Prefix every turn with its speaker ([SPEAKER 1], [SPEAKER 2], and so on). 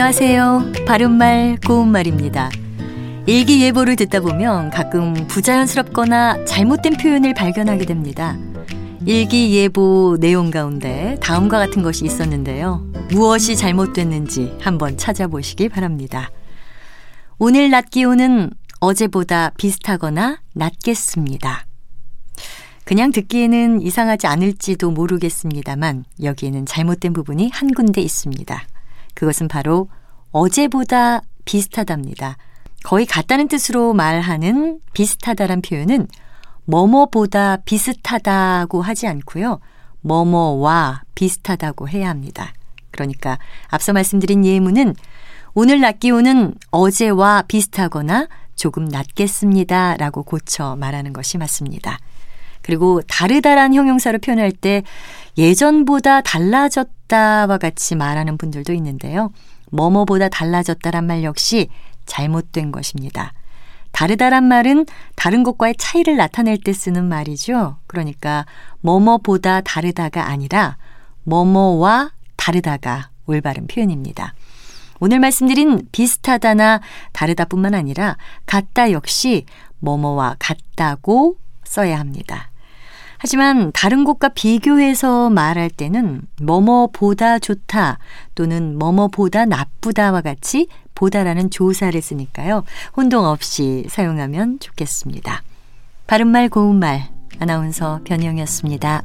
[SPEAKER 1] 안녕하세요. 바른말 고운말입니다. 일기예보를 듣다 보면 가끔 부자연스럽거나 잘못된 표현을 발견하게 됩니다. 일기예보 내용 가운데 다음과 같은 것이 있었는데요. 무엇이 잘못됐는지 한번 찾아보시기 바랍니다. 오늘 낮 기온은 어제보다 비슷하거나 낮겠습니다. 그냥 듣기에는 이상하지 않을지도 모르겠습니다만 여기에는 잘못된 부분이 한 군데 있습니다. 그것은 바로 어제보다 비슷하답니다. 거의 같다는 뜻으로 말하는 비슷하다란 표현은 뭐뭐보다 비슷하다고 하지 않고요. 뭐뭐와 비슷하다고 해야 합니다. 그러니까 앞서 말씀드린 예문은 오늘 낮 기온은 어제와 비슷하거나 조금 낮겠습니다. 라고 고쳐 말하는 것이 맞습니다. 그리고 다르다란 형용사로 표현할 때 예전보다 달라졌다와 같이 말하는 분들도 있는데요. 뭐뭐보다 달라졌다란 말 역시 잘못된 것입니다. 다르다란 말은 다른 것과의 차이를 나타낼 때 쓰는 말이죠. 그러니까 뭐뭐보다 다르다가 아니라 뭐뭐와 다르다가 올바른 표현입니다. 오늘 말씀드린 비슷하다나 다르다뿐만 아니라 같다 역시 뭐뭐와 같다고 써야 합니다. 하지만 다른 곳과 비교해서 말할 때는 뭐뭐보다 좋다 또는 뭐뭐보다 나쁘다와 같이 보다라는 조사를 쓰니까요. 혼동 없이 사용하면 좋겠습니다. 바른말 고운말 아나운서 변희영이었습니다.